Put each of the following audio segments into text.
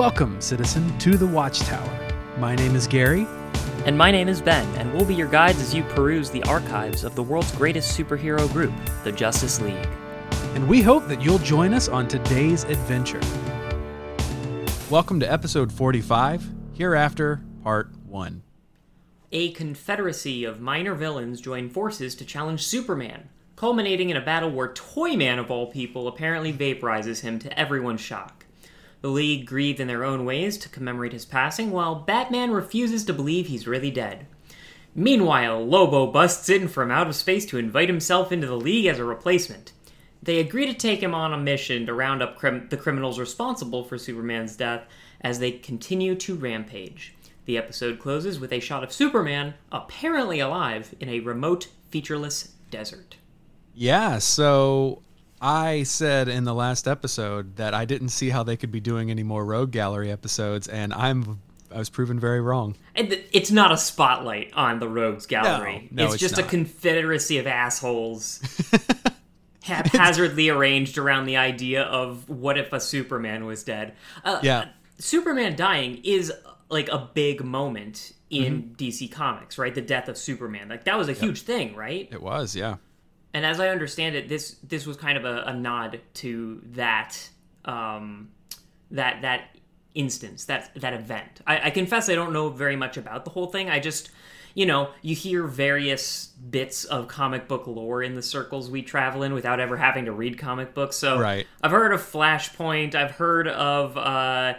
Welcome, citizen, to the Watchtower. My name is Gary. And my name is Ben, and we'll be your guides as you peruse the archives of the world's greatest superhero group, the Justice League. And we hope that you'll join us on today's adventure. Welcome to episode 45, Hereafter, Part 1. A confederacy of minor villains join forces to challenge Superman, culminating in a battle where Toyman, of all people, apparently vaporizes him to everyone's shock. The League grieved in their own ways to commemorate his passing, while Batman refuses to believe he's really dead. Meanwhile, Lobo busts in from out of space to invite himself into the League as a replacement. They agree to take him on a mission to round up crim- the criminals responsible for Superman's death as they continue to rampage. The episode closes with a shot of Superman, apparently alive, in a remote, featureless desert. Yeah, so I said in the last episode that I didn't see how they could be doing any more Rogue Gallery episodes, and I'm I was proven very wrong. And th- it's not a spotlight on the Rogues Gallery. No, no, it's, it's just a confederacy of assholes haphazardly arranged around the idea of what if a Superman was dead. Uh, Yeah. Superman dying is like a big moment in Mm-hmm. DC Comics, right? The death of Superman. Like that was a huge thing, right? It was, yeah. And as I understand it, this this was kind of a, a nod to that um, that that instance, that that event. I, I confess I don't know very much about the whole thing. I just you know you hear various bits of comic book lore in the circles we travel in without ever having to read comic books. So Right. I've heard of Flashpoint. I've heard of. Uh,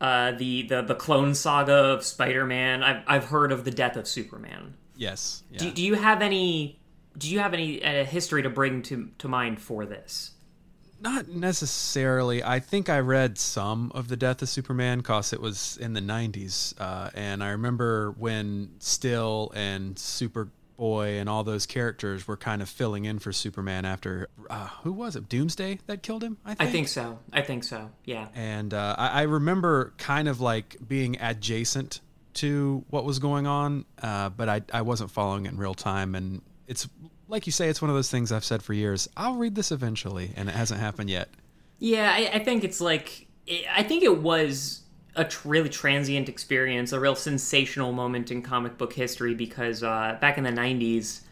uh, the, the the clone saga of Spider-Man. I've I've heard of the death of Superman. Yes. Yeah. Do, do you have any? Do you have any uh, history to bring to to mind for this? Not necessarily. I think I read some of the Death of Superman because it was in the '90s, uh, and I remember when Steel and Superboy and all those characters were kind of filling in for Superman after uh, who was it? Doomsday that killed him. I I think. think so. I think so. Yeah. and uh, I, I remember kind of like being adjacent to what was going on, uh, but I, I wasn't following it in real time. And it's like you say, it's one of those things I've said for years. I'll read this eventually, and it hasn't happened yet. Yeah, I, I think it's like I think it was a tr- really transient experience, a real sensational moment in comic book history because uh, back in the '90s,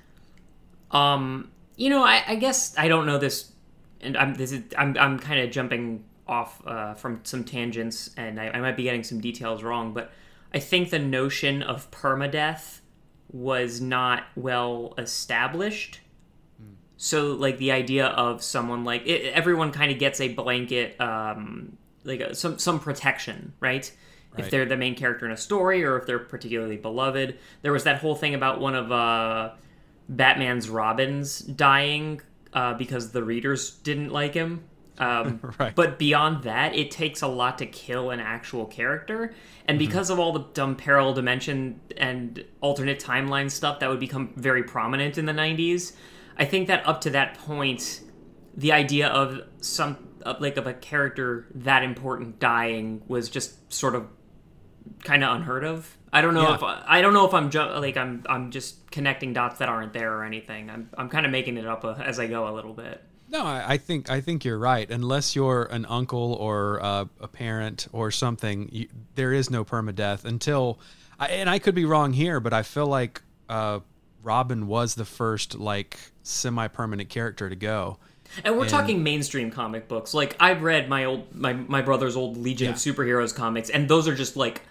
um, you know, I, I guess I don't know this, and I'm this is I'm I'm kind of jumping off uh, from some tangents, and I, I might be getting some details wrong, but I think the notion of permadeath was not well established. So, like the idea of someone like it, everyone kind of gets a blanket, um, like a, some some protection, right? If they're the main character in a story, or if they're particularly beloved. There was that whole thing about one of uh, Batman's Robins dying uh, because the readers didn't like him. Um, Right. But beyond that, it takes a lot to kill an actual character, and because of all the dumb parallel dimension and alternate timeline stuff that would become very prominent in the '90s, I think that up to that point, the idea of some of, like of a character that important dying was just sort of kind of unheard of. I don't know Yeah. if I don't know if I'm ju- like I'm I'm just connecting dots that aren't there or anything. I'm I'm kind of making it up uh, as I go a little bit. No, I, think I think you're right. Unless you're an uncle or uh, a parent or something, you, there is no permadeath until. I, and I could be wrong here, but I feel like uh, Robin was the first like semi-permanent character to go. And we're And- talking mainstream comic books. Like I've read my old my my brother's old Legion of Superheroes comics, and those are just like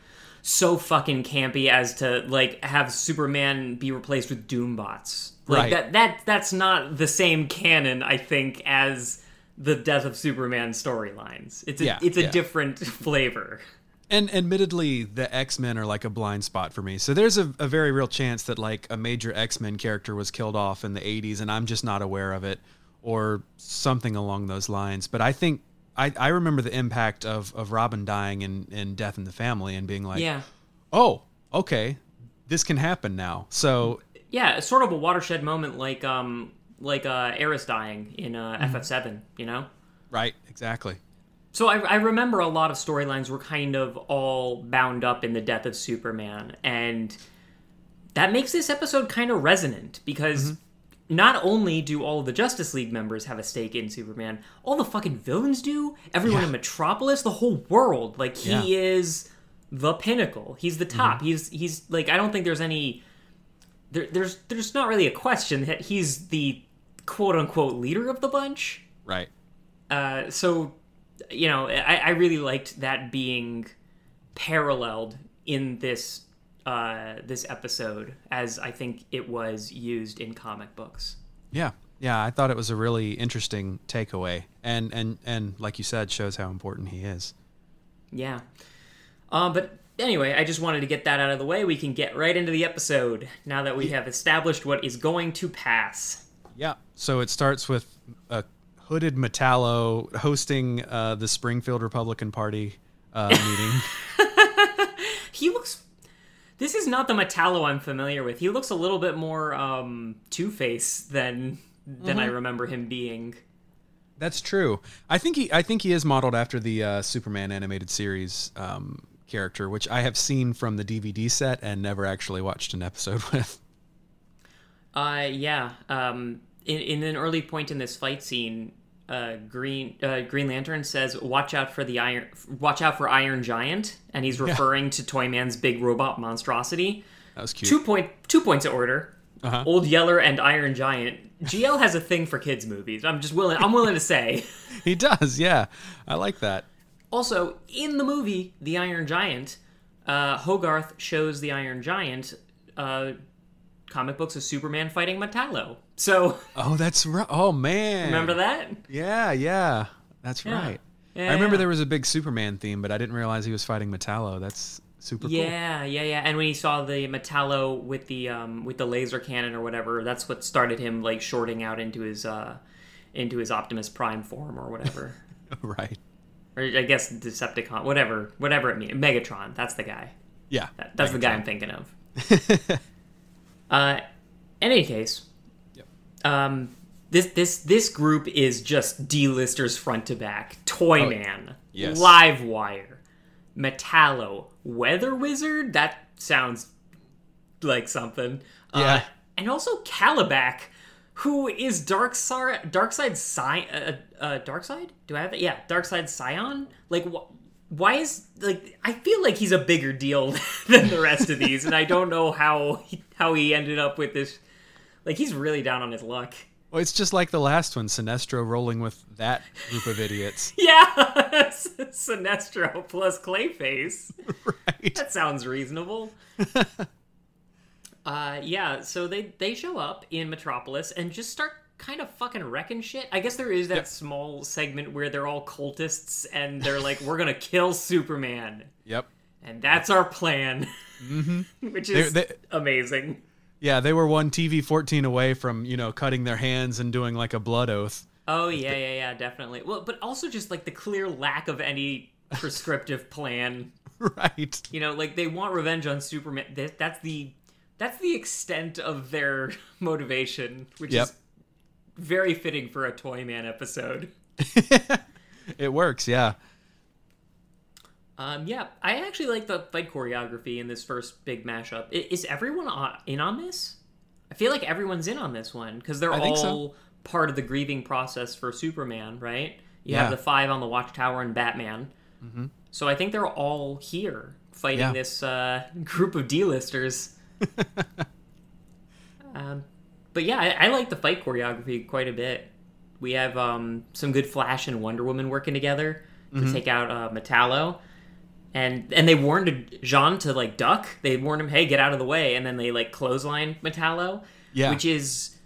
so fucking campy as to like have Superman be replaced with Doombots. Like Right. that that that's not the same canon, I think, as the Death of Superman storylines. It's a Yeah, it's a yeah. different flavor. And admittedly, the X Men are like a blind spot for me. So there's a, a very real chance that like a major X Men character was killed off in the 80s, and I'm just not aware of it, or something along those lines. But I think I, I remember the impact of, of Robin dying in, in Death in the Family and being like, yeah. oh, okay, this can happen now. So Yeah, it's sort of a watershed moment like um like uh Aerith dying in uh, Mm-hmm. FF7, you know? right, exactly. So I, I remember a lot of storylines were kind of all bound up in the death of Superman, and that makes this episode kind of resonant because not only do all of the Justice League members have a stake in Superman, all the fucking villains do. Everyone Yeah. in Metropolis, the whole world. Like he Yeah. Mm-hmm. is the pinnacle. He's the top. He's he's like I don't think there's any there, there's there's not really a question that he's the quote unquote leader of the bunch. Right. Uh, so you know, I, I really liked that being paralleled in this uh, this episode as I think it was used in comic books. Yeah. Yeah, I thought it was a really interesting takeaway, and and and like you said, shows how important he is. Yeah. Um, but anyway, I just wanted to get that out of the way. We can get right into the episode now that we have established what is going to pass. Yeah. So it starts with a hooded Metallo hosting uh, the Springfield Republican Party uh, meeting. He looks. This is not the Metallo I'm familiar with. He looks a little bit more um, Two Face than than I remember him being. That's true. I think he I think he is modeled after the uh, Superman animated series um, character, which I have seen from the DVD set and never actually watched an episode with. Uh, yeah. Um, in, in an early point in this fight scene, uh, Green uh, Green Lantern says, "Watch out for the iron. Watch out for Iron Giant," and he's referring to Toyman's big robot monstrosity. That was cute. Two point two points of order. Uh-huh. Old Yeller and Iron Giant. GL has a thing for kids movies. I'm just willing. I'm willing to say. He does, yeah. I like that. Also, in the movie The Iron Giant, uh, Hogarth shows the Iron Giant uh, comic books of Superman fighting Metallo. So Oh, that's right. Oh man, remember that? Yeah, yeah, that's Yeah. right. Yeah, I remember yeah. there was a big Superman theme, but I didn't realize he was fighting Metallo. That's super cool. Yeah, yeah, yeah. And when he saw the Metallo with the um, with the laser cannon or whatever, that's what started him like shorting out into his uh, into his Optimus Prime form or whatever. right. Or I guess Decepticon, whatever, whatever it means. Megatron, that's the guy. Yeah. That, that's the guy I'm thinking of. uh, in any case, Yep. um, this this this group is just D-listers front to back. Toyman, Oh, yes. Livewire, Metallo, Weather Wizard. That sounds like something. Uh, Yeah. and also Kalibak, who is Darkseid, Darkseid Scion, uh, uh, Darkseid? Do I have that? Yeah, Darkseid Scion. Like, wh- why is like I feel like he's a bigger deal than the rest of these, and I don't know how he, how he ended up with this. Like, he's really down on his luck. Well, it's just like the last one, Sinestro rolling with that group of idiots. Yeah, Sinestro plus Clayface. right. That sounds reasonable. Uh, yeah, so they they show up in Metropolis and just start kind of fucking wrecking shit. I guess there is that Yep. small segment where they're all cultists and they're like, "We're gonna kill Superman," Yep. and that's our plan, mm-hmm. which is They- they- amazing. Yeah, they were one TV 14 away from, you know, cutting their hands and doing like a blood oath. Oh yeah, yeah, yeah, definitely. Well, but also just like the clear lack of any prescriptive plan. right. You know, like they want revenge on Superman. That's the that's the extent of their motivation, which Yep. is very fitting for a Toyman episode. It works, yeah. Um, yeah, I actually like the fight choreography in this first big mashup. Is everyone on, in on this? I feel like everyone's in on this one because they're I think so. all part of the grieving process for Superman, right? You Yeah. have the five on the Watchtower and Batman. So I think they're all here fighting Yeah. this uh, group of D-listers. um, but yeah, I, I like the fight choreography quite a bit. We have um, some good Flash and Wonder Woman working together to Mm-hmm. take out uh, Metallo, and and they warned J'onn to like duck. They warned him, "Hey, get out of the way!" And then they like clothesline Metallo, Yeah. which is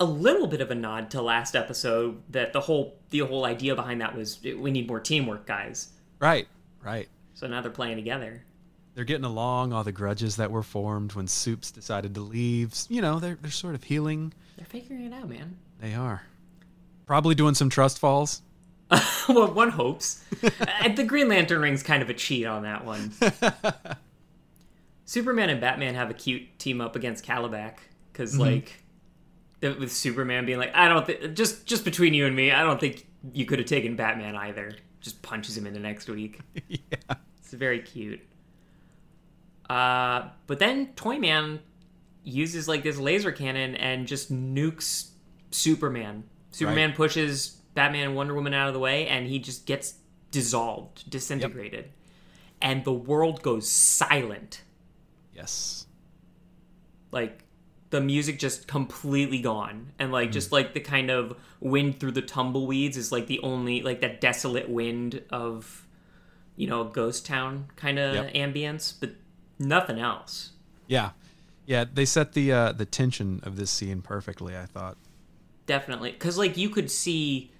a little bit of a nod to last episode. That the whole the whole idea behind that was we need more teamwork, guys. Right. Right. So now they're playing together. They're getting along, all the grudges that were formed when Soups decided to leave. You know, they're, they're sort of healing. They're figuring it out, man. They are. Probably doing some trust falls. well, one hopes. Uh, the Green Lantern ring's kind of a cheat on that one. Superman and Batman have a cute team up against Kalibak because, like, the- with Superman being like, "I don't think just just between you and me, I don't think you could have taken Batman either." Just punches him in the next week. yeah. It's very cute. Uh, but then Toyman uses like this laser cannon and just nukes Superman. Superman Right. pushes Batman and Wonder Woman out of the way, and he just gets dissolved, disintegrated, and the world goes silent. Yes. Like the music just completely gone, and like Mm. just like the kind of wind through the tumbleweeds is like the only like that desolate wind of you know ghost town kind of Yep. ambience, but nothing else. Yeah. Yeah, they set the uh the tension of this scene perfectly, I thought. Definitely, because like you could see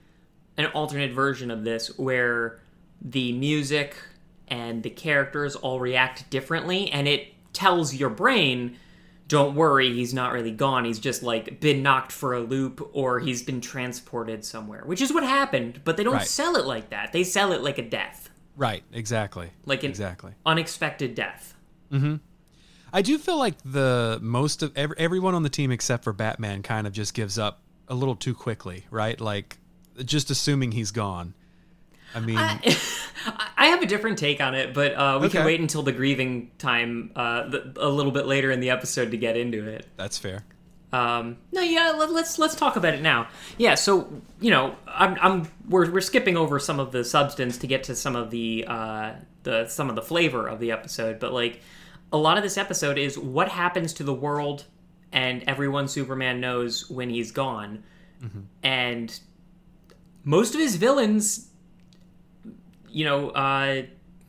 an alternate version of this where the music and the characters all react differently, and it tells your brain, "Don't worry, he's not really gone. He's just like been knocked for a loop, or he's been transported somewhere." Which is what happened, but they don't Right. sell it like that. They sell it like a death, Right, exactly. like an exactly. unexpected death. I do feel like the most of ev- everyone on the team except for Batman kind of just gives up a little too quickly, right? Like just assuming he's gone. I mean, I I have a different take on it, but uh, we can wait until the grieving time uh, the, a little bit later in the episode to get into it. that's fair. Um, no, yeah, let, let's let's talk about it now. Yeah, so you know, I'm, I'm we're we're skipping over some of the substance to get to some of the uh, the some of the flavor of the episode, but like a lot of this episode is what happens to the world and everyone Superman knows when he's gone, and most of his villains, you know, uh,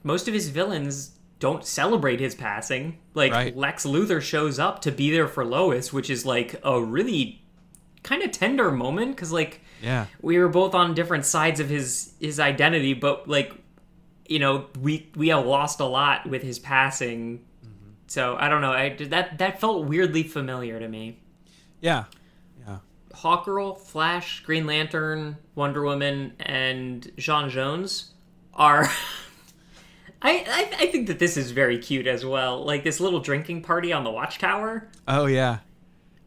most of his villains don't celebrate his passing. Like Right. Lex Luthor shows up to be there for Lois, which is like a really kind of tender moment because like Yeah. we were both on different sides of his his identity, but like you know we we have lost a lot with his passing. So I don't know. I that that felt weirdly familiar to me. Yeah. Yeah. Hawkgirl, Flash, Green Lantern, Wonder Woman, and J'onn J'onzz are. I, I I think that this is very cute as well. Like this little drinking party on the Watchtower, Oh yeah.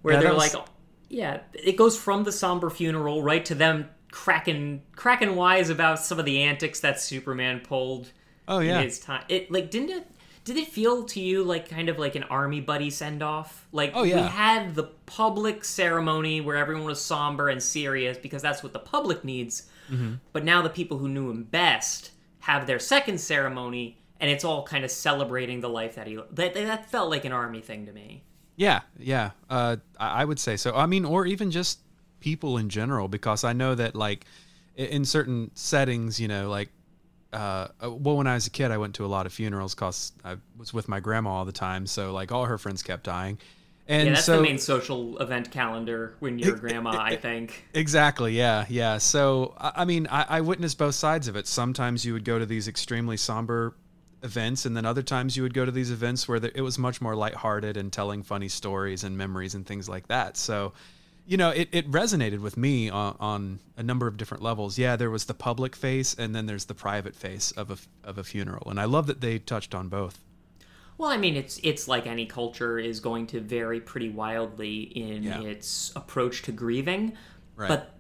where Yeah, they're was- like, yeah, it goes from the somber funeral right to them cracking cracking wise about some of the antics that Superman pulled Oh in yeah. his time. It like didn't it did it feel to you like kind of like an army buddy send off? Like Oh, we had the public ceremony where everyone was somber and serious because that's what the public needs. Mm-hmm. But now the people who knew him best have their second ceremony and it's all kind of celebrating the life that he that that felt like an army thing to me. Yeah, yeah. Uh, I I would say so. I mean, or even just people in general, because I know that like in certain settings, you know, like uh, uh, well, when I was a kid, I went to a lot of funerals because I was with my grandma all the time. So like all her friends kept dying, and Yeah, that's so the main social event calendar when you're a grandma, I think. Exactly. Yeah. Yeah. So, I mean, I, I witnessed both sides of it. Sometimes you would go to these extremely somber events, and then other times you would go to these events where it was much more lighthearted and telling funny stories and memories and things like that. So, you know, it, it resonated with me on, on a number of different levels. Yeah, there was the public face, and then there's the private face of a, of a funeral. And I love that they touched on both. Well, I mean, it's it's like any culture is going to vary pretty wildly in Yeah. its approach to grieving, Right. but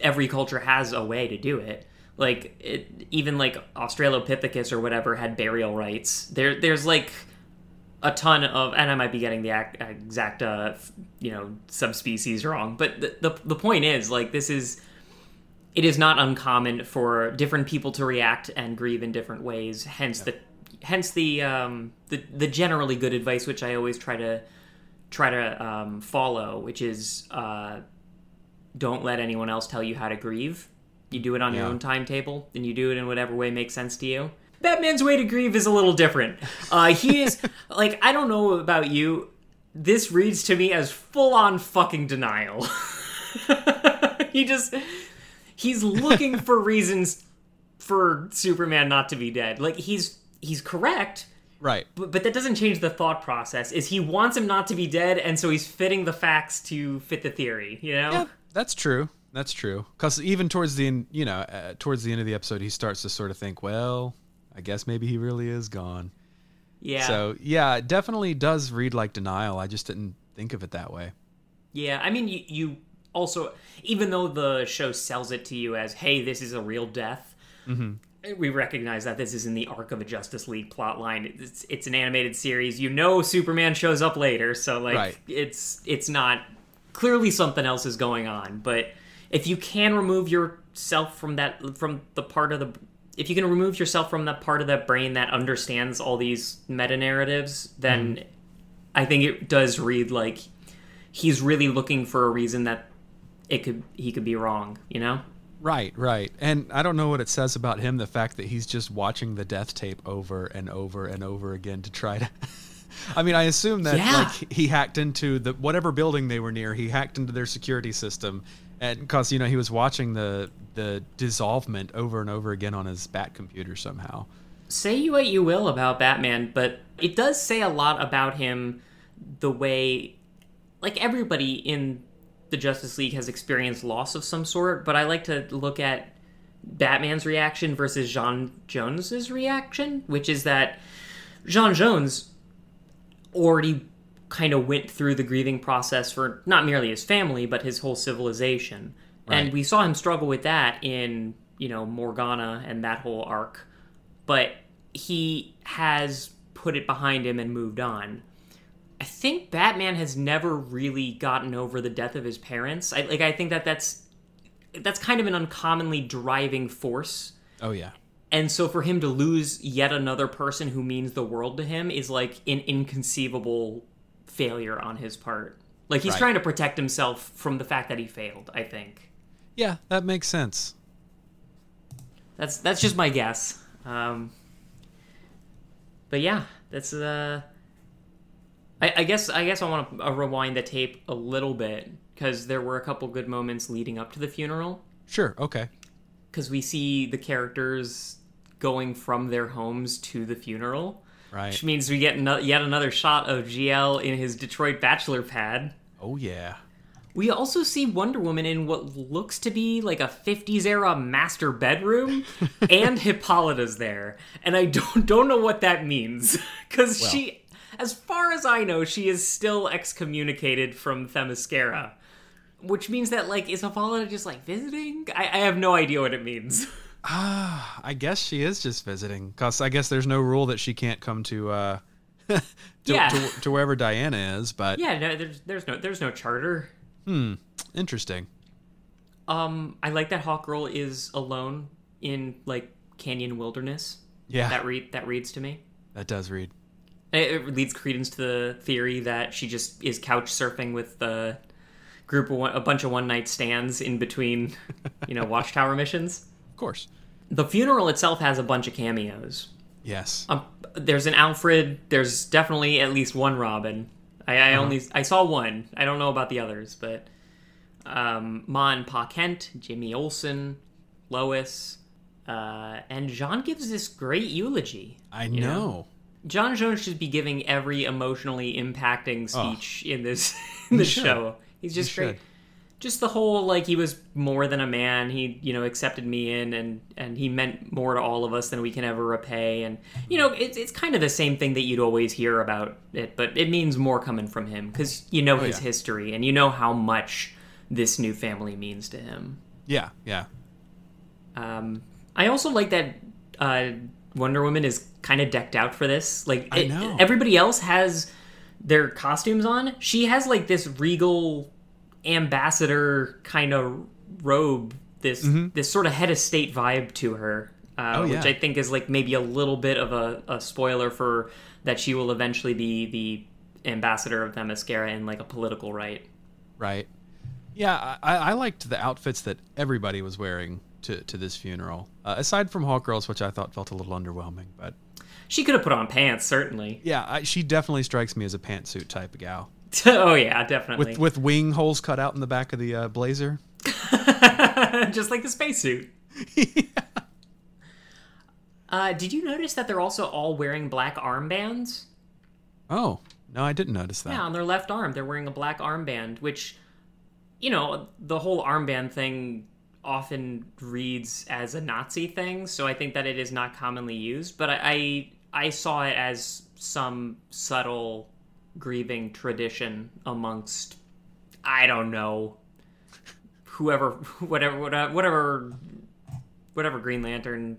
every culture has a way to do it. Like it, even like Australopithecus or whatever had burial rites. There, there's like a ton of, and I might be getting the ac- exact, uh, you know, subspecies wrong, but the, the the point is like this is it is not uncommon for different people to react and grieve in different ways. Hence the hence the um, the the generally good advice, which I always try to try to um, follow, which is uh, don't let anyone else tell you how to grieve. You do it on your own timetable, and you do it in whatever way makes sense to you. Batman's way to grieve is a little different. Uh, he is like I don't know about you. This reads to me as full on fucking denial. he just he's looking for reasons for Superman not to be dead. Like he's he's correct, Right. but, but that doesn't change the thought process. Is he wants him not to be dead, and so he's fitting the facts to fit the theory. You know? Yeah, that's true. That's true. Because even towards the end, you know, uh, towards the end of the episode, he starts to sort of think, well, I guess maybe he really is gone. Yeah. So yeah, it definitely does read like denial. I just didn't think of it that way. Yeah, I mean, you, you also, even though the show sells it to you as, hey, this is a real death, mm-hmm. we recognize that this is in the arc of a Justice League plotline. It's it's an animated series. You know Superman shows up later, so like Right. it's it's not clearly something else is going on. But if you can remove yourself from that from the part of the if you can remove yourself from that part of the brain that understands all these meta narratives, then mm-hmm. I think it does read like he's really looking for a reason that it could he could be wrong, you know? Right, right. And I don't know what it says about him the fact that he's just watching the death tape over and over and over again to try to I mean, I assume that Yeah. like he hacked into the whatever building they were near, he hacked into their security system and cuz you know, he was watching the the dissolvement over and over again on his bat computer somehow. say what you will about Batman, but it does say a lot about him the way like everybody in the Justice League has experienced loss of some sort, but I like to look at Batman's reaction versus J'onn J'onzz's reaction, which is that J'onn J'onzz already kind of went through the grieving process for not merely his family, but his whole civilization. And we saw him struggle with that in, you know, Morgana and that whole arc. But he has put it behind him and moved on. I think Batman has never really gotten over the death of his parents. I like I think that that's that's kind of an uncommonly driving force Oh yeah. and so for him to lose yet another person who means the world to him is like an inconceivable failure on his part. Like he's Right. trying to protect himself from the fact that he failed, I think. Yeah, that makes sense. That's that's just my guess. Um But yeah, that's uh I, I guess I guess I want to uh, rewind the tape a little bit because there were a couple good moments leading up to the funeral. Sure, okay. because we see the characters going from their homes to the funeral, Right. which means we get no- yet another shot of GL in his Detroit bachelor pad. Oh yeah. We also see Wonder Woman in what looks to be like a 50s era master bedroom, and Hippolyta's there. And I don't don't know what that means because she, as far as I know, she is still excommunicated from Themyscira. Which means that like is Hippolyta just like visiting? I, I have no idea what it means. I guess she is just visiting, cause I guess there's no rule that she can't come to uh, to, Yeah. to, to wherever Diana is. But Yeah, no, there's there's no there's no charter. Hmm, interesting. Um, I like that Hawk Girl is alone in like canyon wilderness. Yeah, That that, read that reads to me. That does read. It, it leads credence to the theory that she just is couch surfing with the group of one, a bunch of one night stands in between, you know, watchtower missions. Of course. The funeral itself has a bunch of cameos. Yes. Um, there's an Alfred. There's definitely at least one Robin. I, I only I saw one. I don't know about the others, but um, Ma and Pa Kent, Jimmy Olsen, Lois, uh, and John gives this great eulogy. I you know. John Jones should be giving every emotionally impacting speech in this in this show. He's just He great. should. Just the whole like he was more than a man. He you know accepted me in and and he meant more to all of us than we can ever repay. And you know it's it's kind of the same thing that you'd always hear about it, but it means more coming from him because you know his Oh, yeah. history and you know how much this new family means to him. Yeah, yeah. Um, I also like that uh, Wonder Woman is kind of decked out for this. Like it- everybody else has their costumes on. She has like this regal ambassador kind of robe. This this sort of head of state vibe to her, uh, Mm-hmm. Oh, yeah. which I think is like maybe a little bit of a, a spoiler for that she will eventually be the ambassador of Themyscira in like a political right. Right. Yeah, I, I liked the outfits that everybody was wearing to, to this funeral. Uh, aside from Hawkgirl's, which I thought felt a little underwhelming, but She could have put on pants, certainly. yeah, I, she definitely strikes me as a pantsuit type of gal oh yeah, definitely. with with wing holes cut out in the back of the uh, blazer. just like the spacesuit. Uh, did you notice that they're also all wearing black armbands? Oh no, I didn't notice that. Yeah, on their left arm, they're wearing a black armband, which, you know, the whole armband thing often reads as a Nazi thing, so I think that it is not commonly used. But I, I, I saw it as some subtle grieving tradition amongst, I don't know, whoever, whatever, whatever, whatever, whatever Green Lantern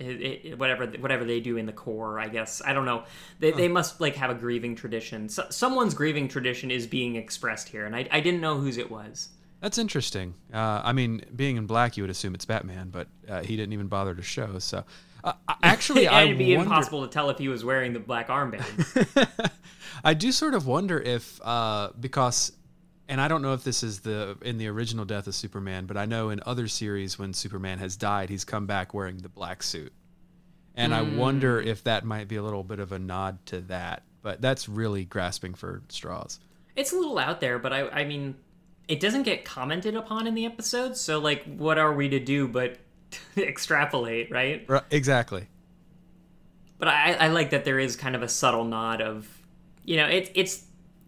it, it, whatever whatever they do in the Corps I guess I don't know. They, they must like have a grieving tradition. So, someone's grieving tradition is being expressed here, and I, I didn't know whose it was. That's interesting. Uh, I mean, being in black, you would assume it's Batman, but uh, he didn't even bother to show. So, uh, actually, and I it'd be wonder- impossible to tell if he was wearing the black armband. I do sort of wonder if uh, because, and I don't know if this is the in the original Death of Superman, but I know in other series when Superman has died, he's come back wearing the black suit, and I wonder if that might be a little bit of a nod to that. But that's really grasping for straws. it's a little out there, but I I mean, it doesn't get commented upon in the episode. So like, what are we to do but extrapolate, right? Right, exactly. but I, I like that there is kind of a subtle nod of you know it's it's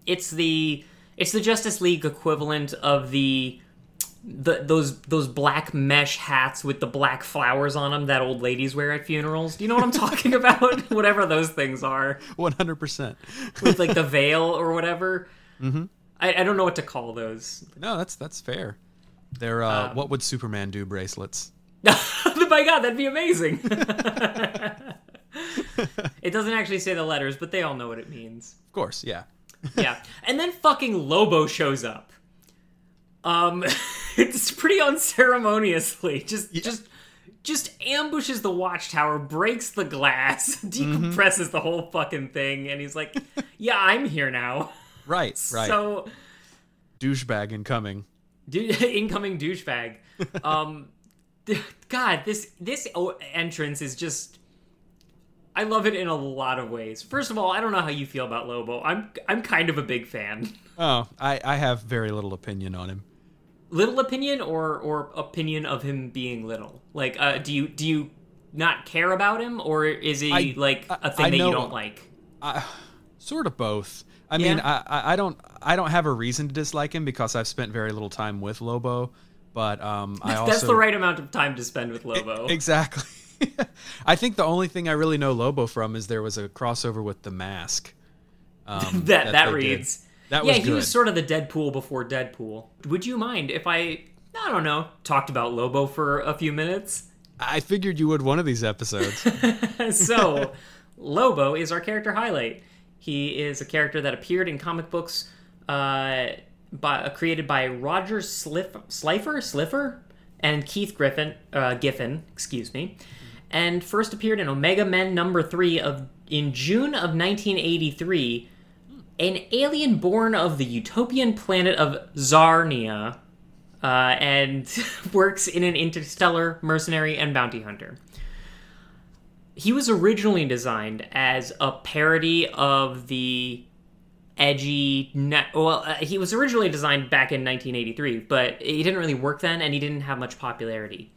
it's the it's the Justice League equivalent of the the those those black mesh hats with the black flowers on them that old ladies wear at funerals. Do you know what I'm talking about? whatever those things are One hundred percent. with like the veil or whatever. Mm-hmm. I, I don't know what to call those. No, that's that's fair. They're uh, what would Superman do bracelets? My God, that'd be amazing. it doesn't actually say the letters, but they all know what it means. Of course, yeah. yeah. And then fucking Lobo shows up. Um it's pretty unceremoniously. Just just just ambushes the watchtower, breaks the glass, decompresses the whole fucking thing, and he's like, "Yeah, I'm here now." Right, right. So, Douchebag incoming. du- incoming douchebag. Um, God, this this entrance is just. I love it in a lot of ways. First of all, I don't know how you feel about Lobo. I'm I'm kind of a big fan. Oh, I, I have very little opinion on him. little opinion or or opinion of him being little like uh do you do you not care about him or is he I- like a thing I that know- you don't like I, sort of both. I mean, Yeah. I, I I don't I don't have a reason to dislike him because I've spent very little time with Lobo, but um, I also that's the right amount of time to spend with lobo exactly. I think the only thing I really know Lobo from is there was a crossover with the Mask. Um, that that, did. reads That yeah was he was sort of the deadpool before deadpool would you mind if i i don't know talked about lobo for a few minutes I figured you would one of these episodes. so lobo is our character highlight he is a character that appeared in comic books uh, by, uh, created by roger Slif- slifer sliffer and keith griffin uh, giffen excuse me and first appeared in omega men number three of in june of 1983 an alien born of the utopian planet of Czarnia uh, and works in an interstellar mercenary and bounty hunter. He was originally designed as a parody of the edgy ne- well uh, he was originally designed back in 1983 but he didn't really work then and he didn't have much popularity.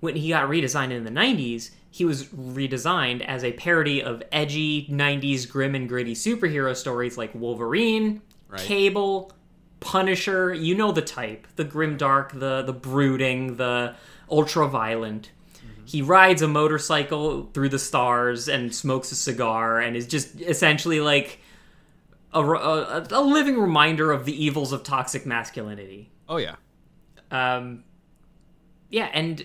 When he got redesigned in the 90s he was redesigned as a parody of edgy 90s grim and gritty superhero stories like wolverine Right. cable punisher you know the type the grim dark the the brooding the ultra violent he rides a motorcycle through the stars and smokes a cigar and is just essentially like a, a, a living reminder of the evils of toxic masculinity. oh yeah, Um, yeah, and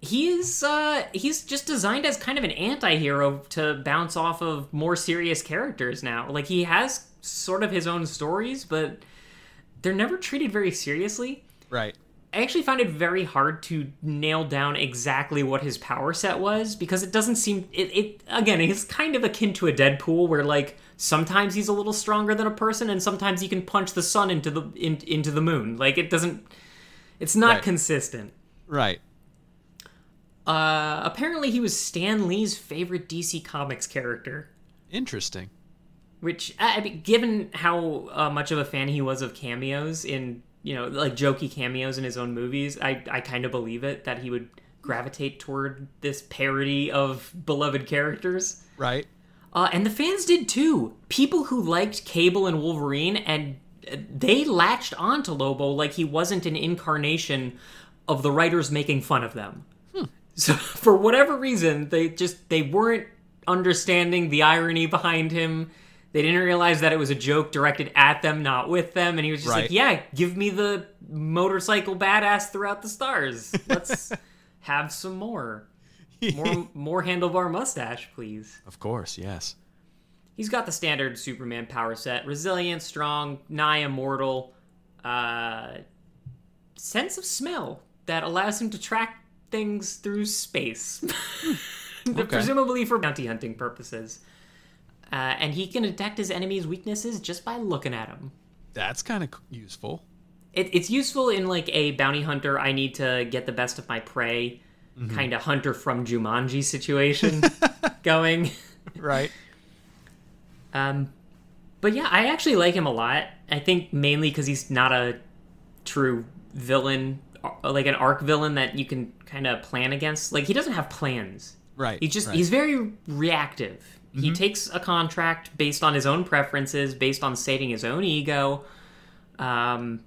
he's uh, he's just designed as kind of an anti-hero to bounce off of more serious characters now. Like he has sort of his own stories, but they're never treated very seriously. right. I actually found it very hard to nail down exactly what his power set was because it doesn't seem it, it again it's kind of akin to a Deadpool where like sometimes he's a little stronger than a person and sometimes he can punch the sun into the in, into the moon like it doesn't it's not Right. consistent. Right. Uh, apparently he was Stan Lee's favorite DC Comics character. Interesting. Which, I I mean, given how uh, much of a fan he was of cameos in, you know, like jokey cameos in his own movies, I, I kind of believe it that he would gravitate toward this parody of beloved characters. Right. Uh, and the fans did too. People who liked Cable and Wolverine, and they latched onto Lobo like he wasn't an incarnation of the writers making fun of them. So for whatever reason, they just they weren't understanding the irony behind him. They didn't realize that it was a joke directed at them, not with them. And he was just Right. like, "Yeah, give me the motorcycle badass throughout the stars. Let's have some more." more more handlebar mustache, please. Of course, yes. He's got the standard Superman power set: resilient, strong, nigh immortal, uh, sense of smell that allows him to track things through space, presumably for bounty hunting purposes. Uh, and he can detect his enemy's weaknesses just by looking at them. That's kind of useful. It, it's useful in like a bounty hunter. I need to get the best of my prey, kind of hunter from Jumanji situation going. Right. Um, but yeah, I actually like him a lot. I think mainly because he's not a true villain, uh, like an arc villain that you can kind of plan against. Like he doesn't have plans. Right. He just right. he's very reactive. He takes a contract based on his own preferences, based on saving his own ego. Um,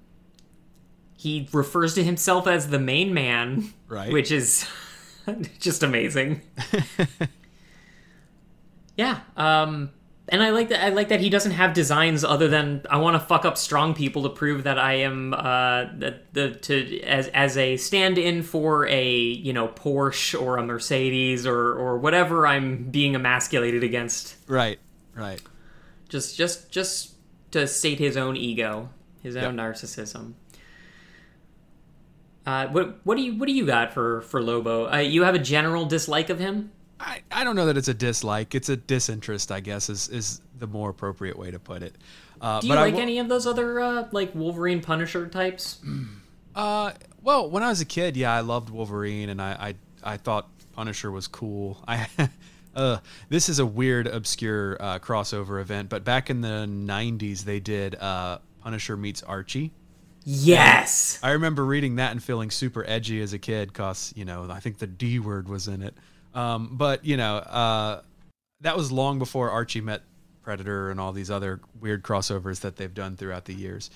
he refers to himself as the main man, Right. Which is just amazing. yeah. Um, and I like that. I like that he doesn't have designs other than I want to fuck up strong people to prove that I am uh, the, the to as as a stand-in for a you know Porsche or a Mercedes or or whatever I'm being emasculated against. right. Right. Just just just to state his own ego, his own narcissism. Uh, what what do you what do you got for for Lobo? Uh, you have a general dislike of him? I, I don't know that it's a dislike. It's a disinterest, I guess, is, is the more appropriate way to put it. Uh, Do you like will- any of those other uh, like Wolverine Punisher types? Uh, well, when I was a kid, yeah, I loved Wolverine, and I I, I thought Punisher was cool. I, uh, this is a weird, obscure uh, crossover event, but back in the '90s, they did uh, Punisher meets Archie. Yes. I remember reading that and feeling super edgy as a kid, cause you know I think the D word was in it. Um, but you know, uh, that was long before Archie met Predator and all these other weird crossovers that they've done throughout the years.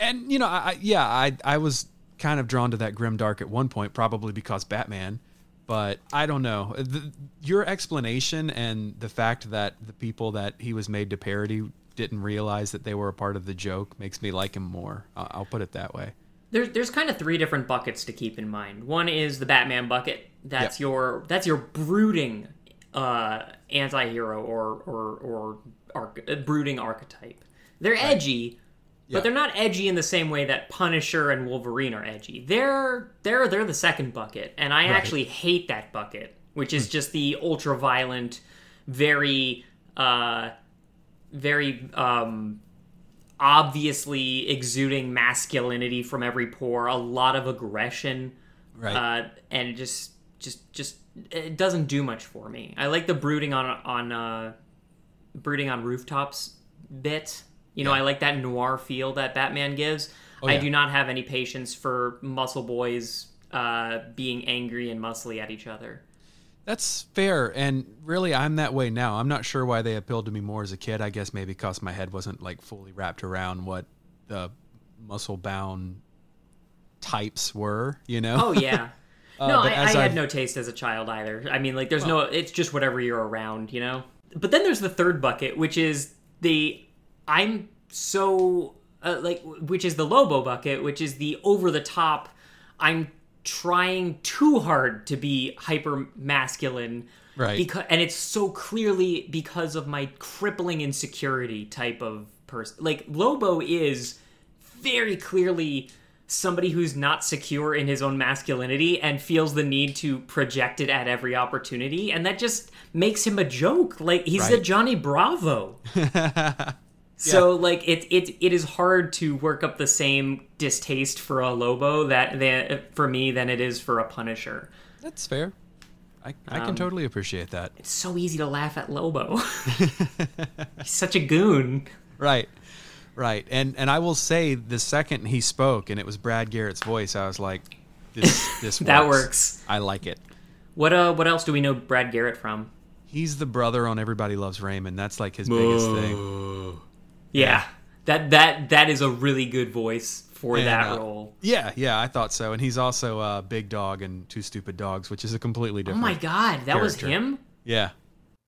And you know, I, yeah, I I was kind of drawn to that grim dark at one point, probably because Batman. But I don't know. The, your explanation and the fact that the people that he was made to parody didn't realize that they were a part of the joke makes me like him more. I'll, I'll put it that way. There's there's kind of three different buckets to keep in mind. One is the Batman bucket. That's Yep. your that's your brooding uh, anti-hero or or or arch- uh, brooding archetype. They're edgy, Yeah. but they're not edgy in the same way that Punisher and Wolverine are edgy. They're they're they're the second bucket, and I actually hate that bucket, which is just the ultra violent, very uh, very um, obviously exuding masculinity from every pore, a lot of aggression, Right. uh, and just just just it doesn't do much for me. I like the brooding on on uh, brooding on rooftops bit. You know, I like that noir feel that Batman gives. I yeah. do not have any patience for muscle boys uh, being angry and muscly at each other. That's fair, and really, I'm that way now. I'm not sure why they appealed to me more as a kid. I guess maybe because my head wasn't like fully wrapped around what the muscle-bound types were. You know? Oh yeah. no, I, I had I've- no taste as a child either. I mean, like, there's no. It's just whatever you're around, you know. But then there's the third bucket, which is the I'm so uh, like, which is the Lobo bucket, which is the over the top. I'm trying too hard to be hyper masculine. Right. Because and it's so clearly because of my crippling insecurity type of person. Like Lobo is very clearly somebody who's not secure in his own masculinity and feels the need to project it at every opportunity and that just makes him a joke like he's a Right. johnny bravo so like it, it it is hard to work up the same distaste for a lobo that, that for me than it is for a punisher That's fair. I, I Um, can totally appreciate that. it's so easy to laugh at lobo he's such a goon Right. Right. And and I will say the second he spoke and it was Brad Garrett's voice, I was like, this this works. That works. I like it. what uh what else do we know brad garrett from He's the brother on Everybody Loves Raymond. That's like his biggest thing. Yeah, that that that is a really good voice for And, that uh, role. Yeah, yeah, I thought so. And he's also uh, Big Dog and Two Stupid Dogs, which is a completely different. Oh my god, that was him. Yeah.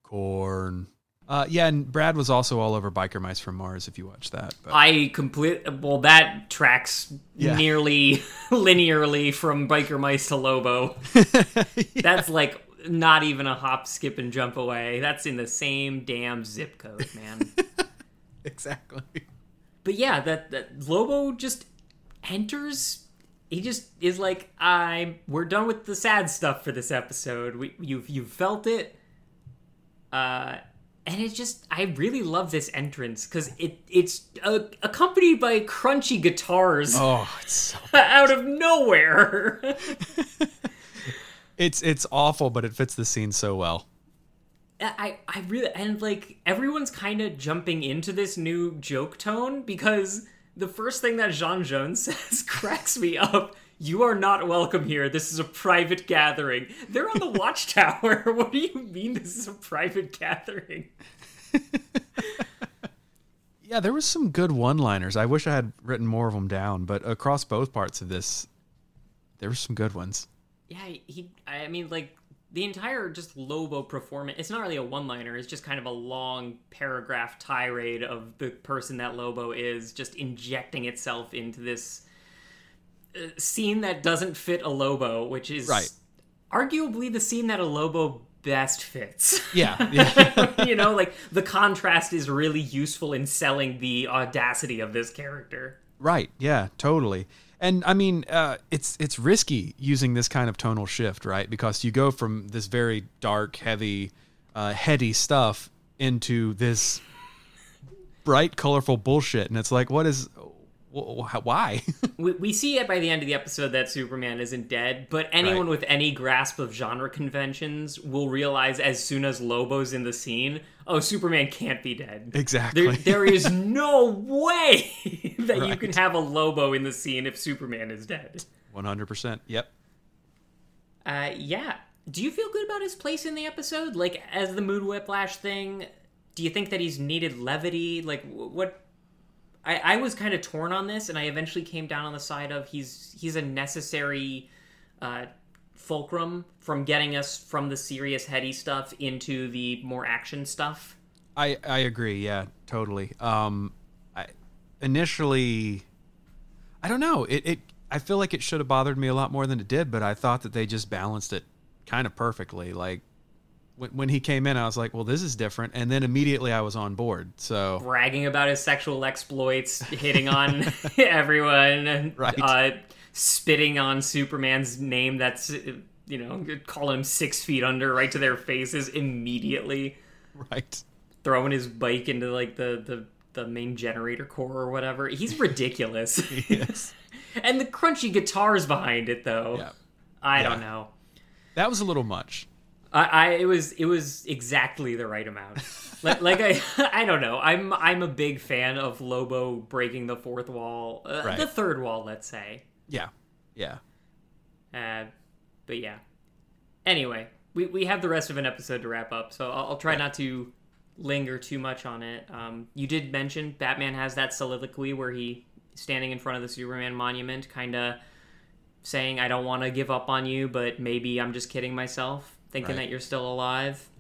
Corn. Uh, yeah, and Brad was also all over Biker Mice from Mars. If you watch that, but I complete well that tracks Yeah. nearly linearly from Biker Mice to Lobo. That's like not even a hop, skip, and jump away. That's in the same damn zip code, man. exactly. but yeah, that that Lobo just enters. He just is like, "I'm. We're done with the sad stuff for this episode. We you've you've felt it." Uh, and it just I really love this entrance because it it's uh, accompanied by crunchy guitars Oh, it's so out of nowhere. it's it's awful, but it fits the scene so well. I I really and like everyone's kind of jumping into this new joke tone because the first thing that J'onn J'onzz says cracks me up. You are not welcome here. This is a private gathering. They're on the watchtower. what do you mean this is a private gathering? Yeah, there was some good one-liners. I wish I had written more of them down, but across both parts of this, there were some good ones. Yeah, he. I mean, like the entire just Lobo performance. It's not really a one-liner. It's just kind of a long paragraph tirade of the person that Lobo is, just injecting itself into this scene that doesn't fit a Lobo, which is Right. arguably the scene that a Lobo best fits. Yeah, yeah. you know, like the contrast is really useful in selling the audacity of this character. Right. Yeah. Totally. And I mean, uh, it's it's risky using this kind of tonal shift, right? Because you go from this very dark, heavy, uh, heady stuff into this bright, colorful bullshit, and it's like, what is, why? we, we see it by the end of the episode that Superman isn't dead, but anyone Right. with any grasp of genre conventions will realize as soon as Lobo's in the scene, oh, Superman can't be dead. exactly. There, there is no way that you can have a Lobo in the scene if Superman is dead. One hundred percent. Yep. Uh, yeah. Do you feel good about his place in the episode? Like, as the mood whiplash thing, do you think that he's needed levity? Like, what? I, I was kind of torn on this, and I eventually came down on the side of he's he's a necessary uh, fulcrum from getting us from the serious, heady stuff into the more action stuff. I I agree. Yeah, totally. Um, I initially, I don't know. It it I feel like it should have bothered me a lot more than it did, but I thought that they just balanced it kind of perfectly. Like when when he came in, I was like, well, this is different, and then immediately I was on board. So bragging about his sexual exploits, hitting on everyone, Right. uh, spitting on Superman's name. That's you know, calling him six feet under right to their faces immediately. right, Throwing his bike into like the the the main generator core or whatever. He's ridiculous. yes, and the crunchy guitars behind it, though. yeah, I Yeah. don't know. that was a little much. I, I it was it was exactly the right amount. like, like I I don't know. I'm I'm a big fan of Lobo breaking the fourth wall, uh, Right. the third wall, let's say. Yeah, yeah, Uh, but yeah. Anyway, we we have the rest of an episode to wrap up, so I'll, I'll try not to linger too much on it. Um, you did mention Batman has that soliloquy where he standing in front of the Superman monument, kind of saying, "I don't want to give up on you, but maybe I'm just kidding myself, thinking Right. that you're still alive."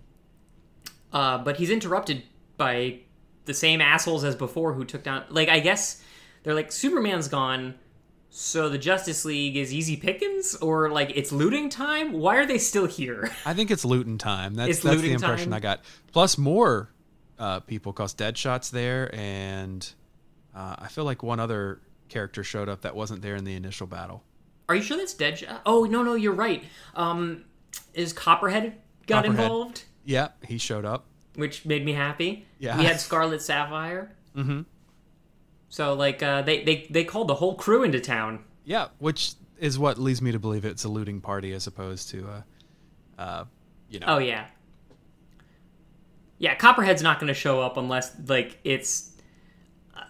Uh, but he's interrupted by the same assholes as before who took down. Like, I guess they're like, Superman's gone. So the Justice League is easy pickings, or like it's looting time? Why are they still here? I think it's looting time. That's that's the impression time? I got. Plus more uh, people, cause Deadshot's there, and uh, I feel like one other character showed up that wasn't there in the initial battle. Are you sure that's Deadshot? Oh no, no, you're right. Um, is Copperhead got Copperhead. involved, Yeah, he showed up. which made me happy. Yeah. we had Scarlet Sapphire. Mm-hmm. So like uh, they they they called the whole crew into town. Yeah, which is what leads me to believe it's a looting party as opposed to, uh, uh, you know. Oh yeah, yeah. Copperhead's not going to show up unless like it's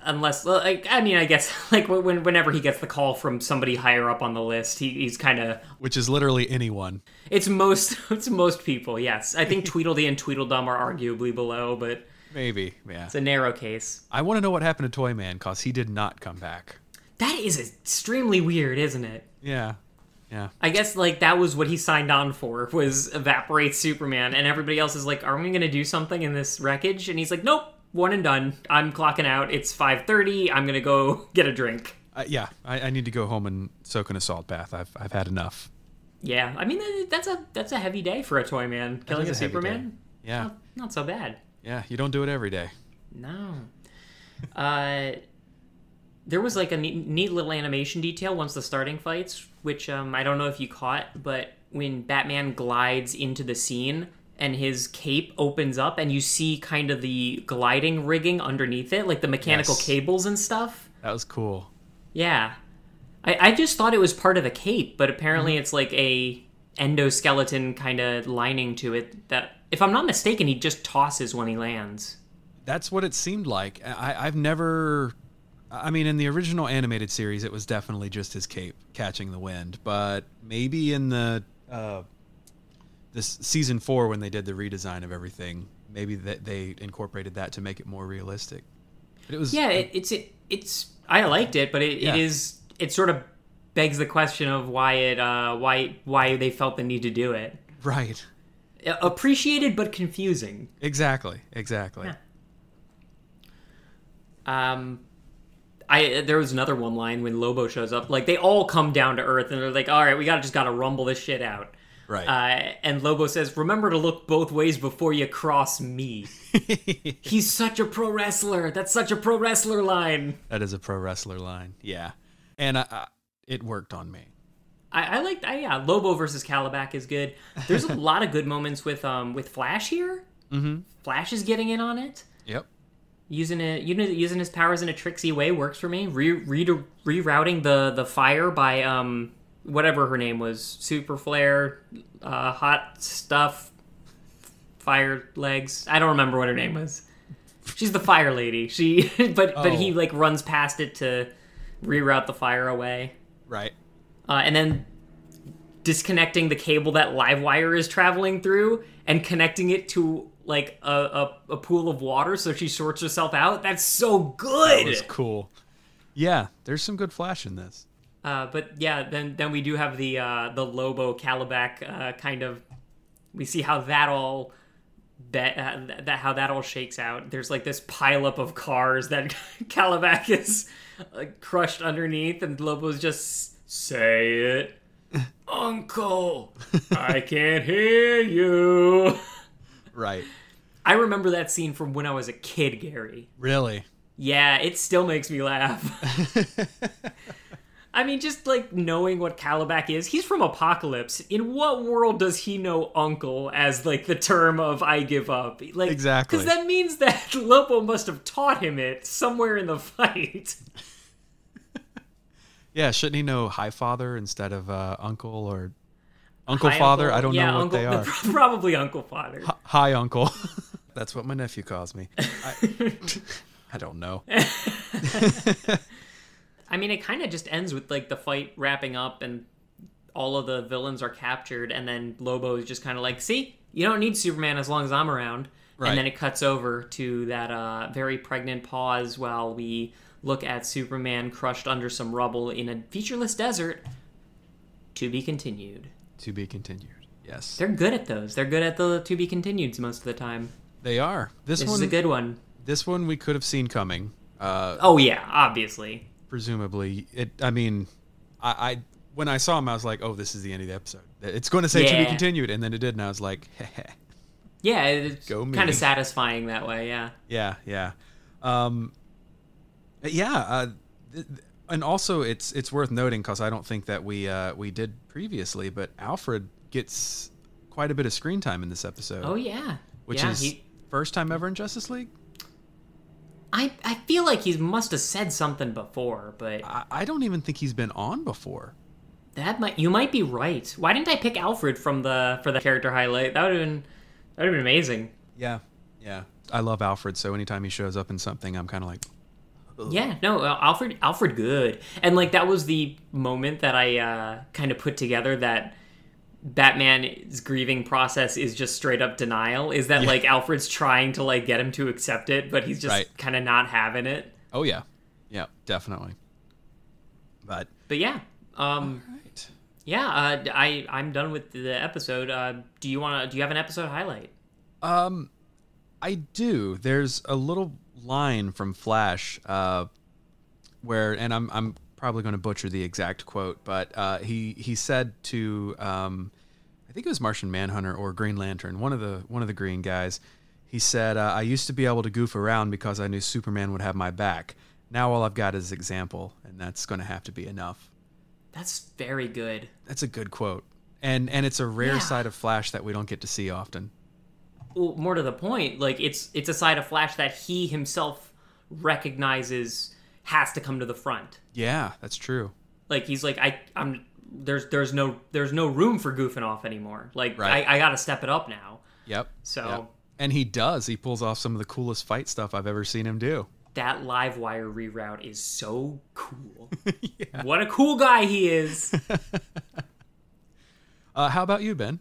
unless like I mean I guess like when whenever he gets the call from somebody higher up on the list, he, he's kind of Which is literally anyone. it's most it's most people. Yes, I think Tweedledee and Tweedledum are arguably below, but Maybe, yeah. it's a narrow case. I want to know what happened to Toyman because he did not come back. That is extremely weird, isn't it? Yeah, yeah. I guess like that was what he signed on for was evaporate Superman, and everybody else is like, "Are we gonna do something in this wreckage?" And he's like, "Nope, one and done. I'm clocking out. It's five thirty. I'm gonna go get a drink." Uh, yeah, I, I need to go home and soak in a salt bath. I've, I've had enough. Yeah, I mean that's a that's a heavy day for a toy man killing a is a heavy Superman. Yeah. Not, not so bad. Yeah. You don't do it every day. No. Uh, there was like a neat, neat little animation detail once the starting fights, which um, I don't know if you caught, but when Batman glides into the scene and his cape opens up and you see kind of the gliding rigging underneath it, like the mechanical Yes. cables and stuff. That was cool. Yeah. I, I just thought it was part of the cape, but apparently it's like a endoskeleton kind of lining to it that if I'm not mistaken, he just tosses when he lands. That's what it seemed like. I, I've never. I mean, in the original animated series, it was definitely just his cape catching the wind. But maybe in the uh, this season four, when they did the redesign of everything, maybe that they incorporated that to make it more realistic. But it was Yeah, it, it's it, it's I liked it, but it, Yeah. it is it sort of begs the question of why it uh why why they felt the need to do it. right. Appreciated but confusing. Exactly. Exactly. Yeah. Um I there was another one line when Lobo shows up. Like they all come down to earth and they're like, "All right, we got to just got to rumble this shit out." Right. Uh, and Lobo says, "Remember to look both ways before you cross me." He's such a pro wrestler. That's such a pro wrestler line. that is a pro wrestler line. Yeah. And I, I, it worked on me. I, I like I, yeah, Lobo versus Kalibak is good. There's a lot of good moments with um with Flash here. Mm-hmm. Flash is getting in on it, Yep. using it, using his powers in a tricksy way works for me. Re, re, rerouting the the fire by um whatever her name was, Super Flare, uh, Hot Stuff, Fire Legs. I don't remember what her name was. She's the fire lady. She but but he Oh. like runs past it to reroute the fire away. Right. uh, and then disconnecting the cable that Livewire is traveling through and connecting it to like a, a, a pool of water so she sorts herself out. That's so good. That was cool. Yeah. There's some good flash in this. Uh, but yeah, then then we do have the uh, the Lobo Kalibak uh, kind of. We see how that all. That, uh, that how that all shakes out. There's like this pileup of cars that Kalibak is uh, crushed underneath, and Lobo's just say it, Uncle. I can't hear you. Right. I remember that scene from when I was a kid, Gary. Really. Yeah, it still makes me laugh. I mean, just like knowing what Kalibak is, he's from Apokolips. In what world does he know uncle as like the term of I give up? Like Exactly. Because that means that Lobo must have taught him it somewhere in the fight. Yeah, shouldn't he know Highfather instead of uh, Uncle or Uncle Hi, Father? Uncle- I don't yeah, know what they are. Probably Uncle Father. H- Hi, Uncle. That's what my nephew calls me. I, I don't know. I mean, it kind of just ends with like the fight wrapping up and all of the villains are captured, and then Lobo is just kind of like, "See, you don't need Superman as long as I'm around." Right. And then it cuts over to that uh, very pregnant pause while we look at Superman crushed under some rubble in a featureless desert. To be continued. To be continued. Yes, They're good at those. They're good at the to be continueds most of the time. they are. This, This one, is a good one. this one we could have seen coming. Uh, Oh yeah, obviously. Presumably, it. I mean, I, I when I saw him, I was like, "Oh, this is the end of the episode. It's going to say to be Yeah. continued," and then it did, and I was like, Yeah, it's Go me. kind of satisfying that way. Yeah. Yeah, yeah, um, yeah. Uh, th- th- and also, it's it's worth noting because I don't think that we uh, we did previously, but Alfred gets quite a bit of screen time in this episode, Oh yeah. which yeah, is he- first time ever in Justice League. I I feel like he must have said something before, but I, I don't even think he's been on before. that might you might be right. Why didn't I pick Alfred from the for the character highlight? That would have been that would have been amazing. Yeah, yeah. I love Alfred, so anytime he shows up in something, I'm kind of like, Yeah, no, uh, Alfred Alfred good. And like that was the moment that I uh kind of put together that Batman's grieving process is just straight up denial. Is that like Alfred's trying to like get him to accept it, but he's just Right. kind of not having it. oh yeah, yeah, definitely. But But yeah, um, right. yeah, uh, I I'm done with the episode. Uh, do you want to? Do you have an episode highlight? Um, I do. There's a little line from Flash, uh, where, and I'm I'm probably going to butcher the exact quote, but uh, he he said to um, I think it was Martian Manhunter or Green Lantern, one of the one of the green guys. He said, uh, "I used to be able to goof around because I knew Superman would have my back. Now all I've got is example, and that's going to have to be enough." That's very good. That's a good quote, and and it's a rare Yeah. side of Flash that we don't get to see often. Well, more to the point, like it's it's a side of Flash that he himself recognizes has to come to the front. Yeah, that's true. Like he's like I I'm there's there's no there's no room for goofing off anymore. Like Right. I, I got to step it up now. Yep. So- Yep. and he does. He pulls off some of the coolest fight stuff I've ever seen him do. That live wire reroute is so cool. What a cool guy he is. Uh, how about you, Ben?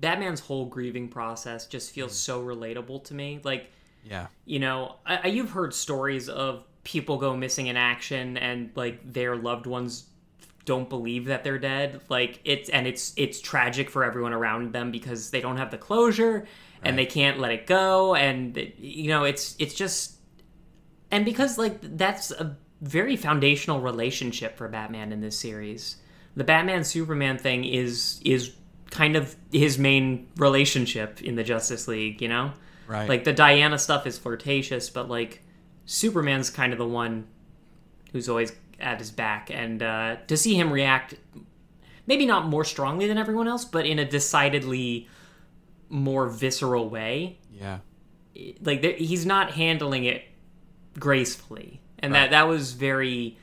Batman's whole grieving process just feels Mm. so relatable to me. Like Yeah. you know, I, I- you've heard stories of people go missing in action and like their loved ones don't believe that they're dead. Like it's and it's it's tragic for everyone around them because they don't have the closure and they can't let it go and you know it's it's just and because like that's a very foundational relationship for Batman in this series. The Batman Superman thing is is kind of his main relationship in the Justice League, you know? Right. Like the Diana stuff is flirtatious, but like Superman's kind of the one who's always at his back, and uh, to see him react, maybe not more strongly than everyone else, but in a decidedly more visceral way, yeah. like he's not handling it gracefully, and Right. that that was very.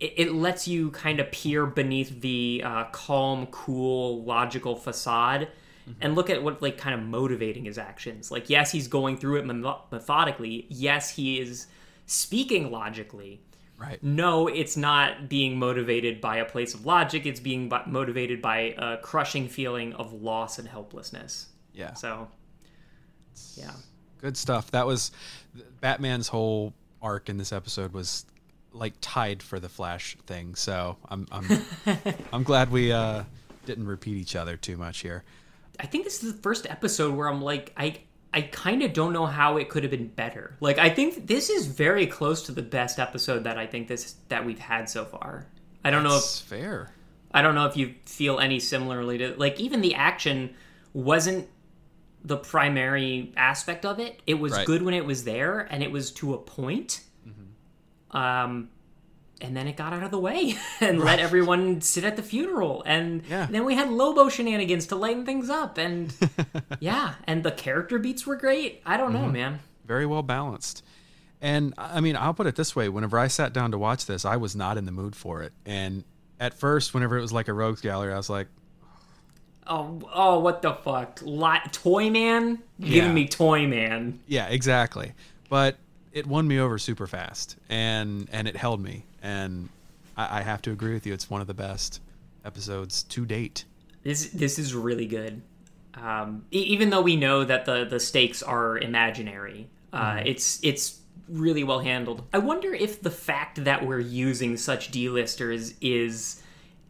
It, it lets you kind of peer beneath the uh, calm, cool, logical facade. And look at what like kind of motivating his actions. Like, yes, he's going through it methodically. Yes, he is speaking logically. Right. No, it's not being motivated by a place of logic. It's being motivated by a crushing feeling of loss and helplessness. Yeah. So, yeah. Good stuff. That was Batman's whole arc in this episode was like tied for the Flash thing. So I'm I'm I'm glad we uh, didn't repeat each other too much here. I think this is the first episode where I'm like, I I kind of don't know how it could have been better. Like, I think this is very close to the best episode that I think this that we've had so far. I don't know if fair. I don't know if you feel any similarly to like even the action wasn't the primary aspect of it. It was Right. good when it was there and it was to a point. Um and then it got out of the way and let everyone sit at the funeral and Yeah. then we had Lobo shenanigans to lighten things up and yeah, and the character beats were great. I don't know, mm-hmm. man. Very well balanced. And I mean, I'll put it this way: whenever I sat down to watch this, I was not in the mood for it. And at first, whenever it was like a rogues gallery, I was like, Oh, oh, what the fuck? Li- Toy Man? Yeah. Giving me Toy Man. Yeah, exactly. But it won me over super fast, and and it held me. And I, I have to agree with you; it's one of the best episodes to date. This this is really good. Um, e- even though we know that the the stakes are imaginary, uh, it's it's really well handled. I wonder if the fact that we're using such D-listers is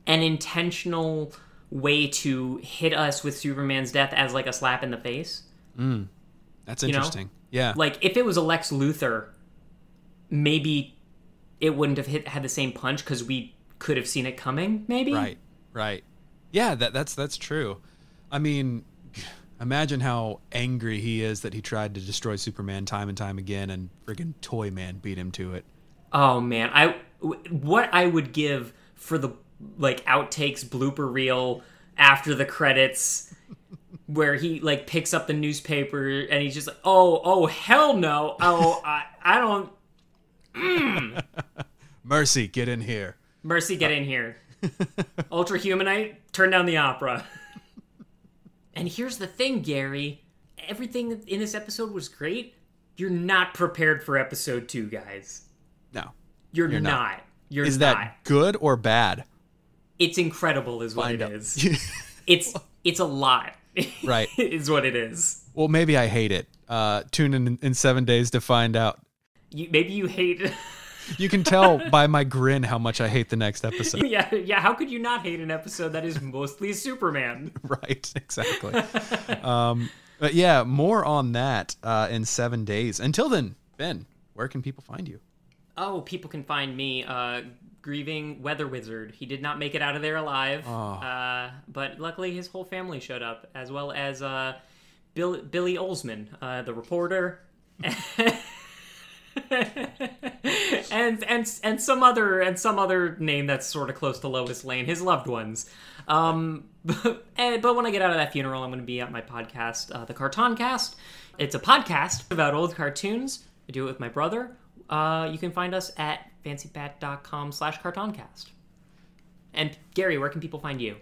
an intentional way to hit us with Superman's death as like a slap in the face. That's know? interesting. Yeah, Like if it was a Lex Luthor, maybe it wouldn't have hit had the same punch because we could have seen it coming. Maybe right, right. Yeah, that that's that's true. I mean, imagine how angry he is that he tried to destroy Superman time and time again, and friggin' Toy Man beat him to it. Oh man, I what I would give for the like outtakes blooper reel after the credits where he like picks up the newspaper and he's just like, "Oh, oh hell no. Oh, I I don't Mercy, get in here. Mercy get in here. Ultra Humanite, turn down the opera." and here's the thing, Gary, everything in this episode was great. You're not prepared for episode 2, guys. No, You're, not. You're not. not. You're is not. that good or bad? it's incredible is what Find it out. is. it's it's a lot. Right. is what it is. Well, maybe I hate it. Uh, tune in in seven days to find out. You, maybe you hate. You can tell by my grin how much I hate the next episode. yeah, yeah. How could you not hate an episode that is mostly Superman? right, exactly. um, but yeah, more on that uh, in seven days. Until then, Ben, where can people find you? Oh, people can find me uh, grieving Weather Wizard. He did not make it out of there alive, uh, but luckily his whole family showed up, as well as uh, Bill, Billy Olsman, uh, the reporter. and and and some other and some other name that's sort of close to Lois Lane, his loved ones. Um, but, but when I get out of that funeral, I'm going to be at my podcast, uh, the Cartoon Cast. It's a podcast about old cartoons. I do it with my brother. Uh, you can find us at fancybat.com slash cartooncast. And Gary, where can people find you?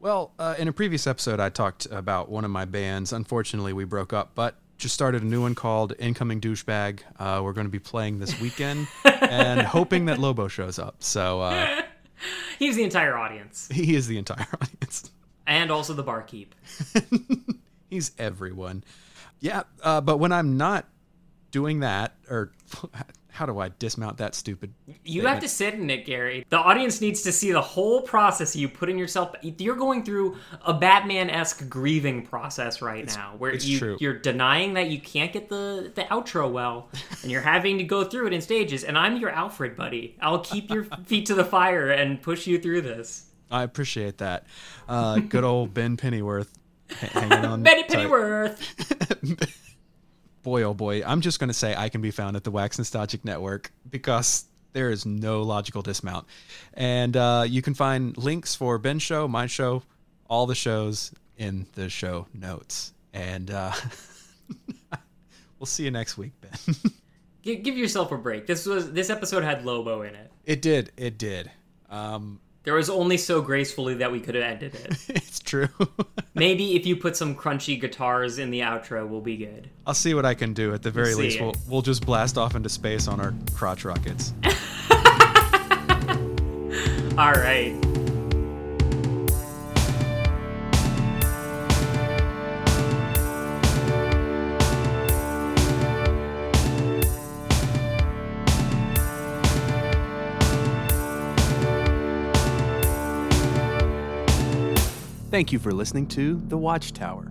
Well, uh, in a previous episode, I talked about one of my bands. Unfortunately, we broke up, but just started a new one called Incoming Douchebag. Uh, we're going to be playing this weekend and hoping that Lobo shows up. So uh, He's the entire audience, he is the entire audience. and also the barkeep. He's everyone. Yeah, uh, but when I'm not doing that, or how do I dismount that stupid? You have to sit in it, Gary. The audience needs to see the whole process you putting yourself. You're going through a Batman-esque grieving process right now, where you, you're denying that you can't get the the outro well, and you're having to go through it in stages. And I'm your Alfred buddy. I'll keep your feet to the fire and push you through this. I appreciate that. Uh, good old Ben Pennyworth ha- hanging on. Tight. Pennyworth. Boy oh boy i'm just going to say i can be found at the wax nostalgic network because there is no logical dismount and uh, you can find links for ben's show my show all the shows in the show notes and uh, we'll see you next week ben Give, give yourself a break. This was this episode had Lobo in it. it did it did um, There was only so gracefully that we could have ended it. it's true Maybe if you put some crunchy guitars in the outro, we'll be good. i'll see what i can do at the very see least we'll, we'll just blast off into space on our crotch rockets All right. Thank you for listening to The Watchtower.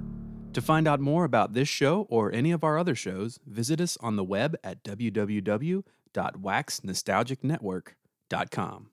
To find out more about this show or any of our other shows, visit us on the web at www.waxnostalgicnetwork.com.